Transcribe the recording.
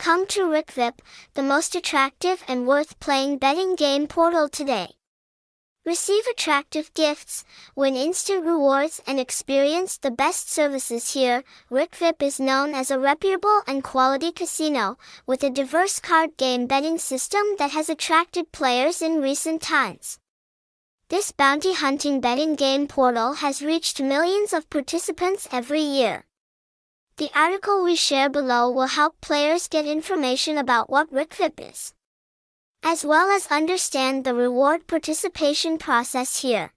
Come to Rikvip, the most attractive and worth playing betting game portal today. Receive attractive gifts, win instant rewards and experience the best services here. Rikvip is known as a reputable and quality casino, with a diverse card game betting system that has attracted players in recent times. This bounty hunting betting game portal has reached millions of participants every year. The article we share below will help players get information about what Rikvip is, as well as understand the reward participation process here.